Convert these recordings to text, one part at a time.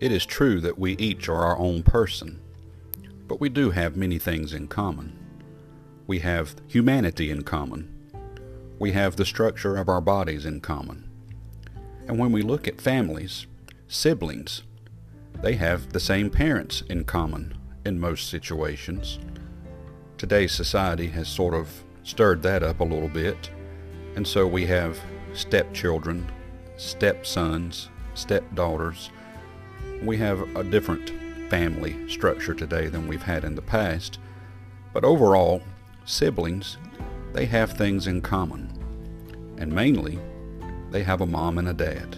It is true that we each are our own person, but we do have many things in common. We have humanity in common. We have the structure of our bodies in common. And when we look at families, siblings, they have the same parents in common in most situations. Today's society has sort of stirred that up a little bit, and so we have stepchildren, stepsons, stepdaughters. We have a different family structure today than we've had in the past, but overall, siblings, they have things in common, and mainly, they have a mom and a dad.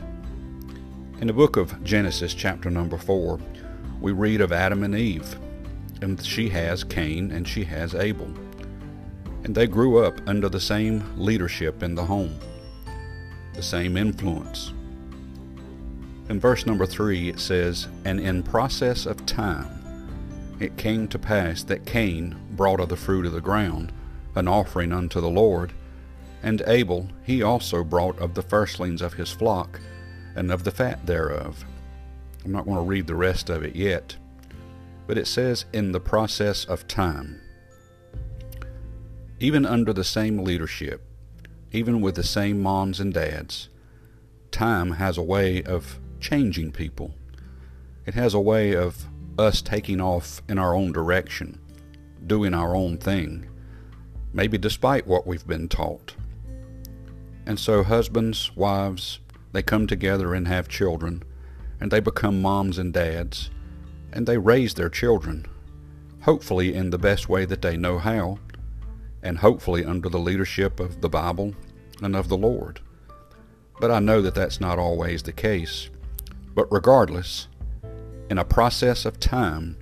In the book of Genesis, chapter number 4, we read of Adam and Eve, and she has Cain and she has Abel. And they grew up under the same leadership in the home, the same influence. In verse number 3, it says, And in process of time it came to pass that Cain brought of the fruit of the ground an offering unto the Lord, and Abel he also brought of the firstlings of his flock and of the fat thereof. I'm not going to read the rest of it yet, but it says, in the process of time. Even under the same leadership, even with the same moms and dads, time has a way of changing people. It has a way of us taking off in our own direction, doing our own thing, maybe despite what we've been taught. And so, husbands, wives, they come together and have children, and they become moms and dads, and they raise their children, hopefully in the best way that they know how, and hopefully under the leadership of the Bible and of the Lord. But I know that that's not always the case. But regardless, in a process of time,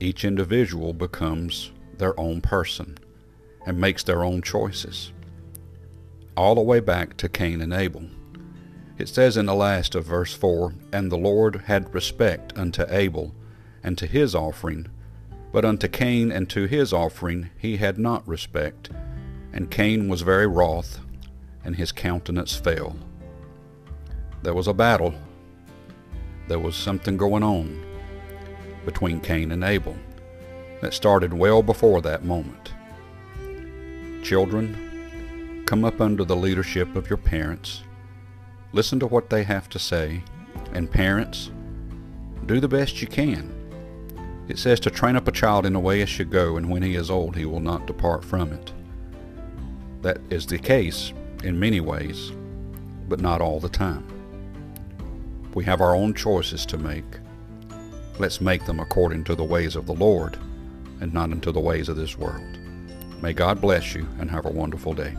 each individual becomes their own person and makes their own choices. All the way back to Cain and Abel. It says in the last of verse 4 And the Lord had respect unto Abel and to his offering, but unto Cain and to his offering he had not respect. And Cain was very wroth, and his countenance fell. There was a battle. There was something going on between Cain and Abel that started well before that moment. Children, come up under the leadership of your parents Listen to what they have to say. And parents, do the best you can. It says to train up a child in the way it should go, and when he is old, he will not depart from it. That is the case in many ways, but not all the time. We have our own choices to make. Let's make them according to the ways of the Lord and not into the ways of this world. May God bless you and have a wonderful day.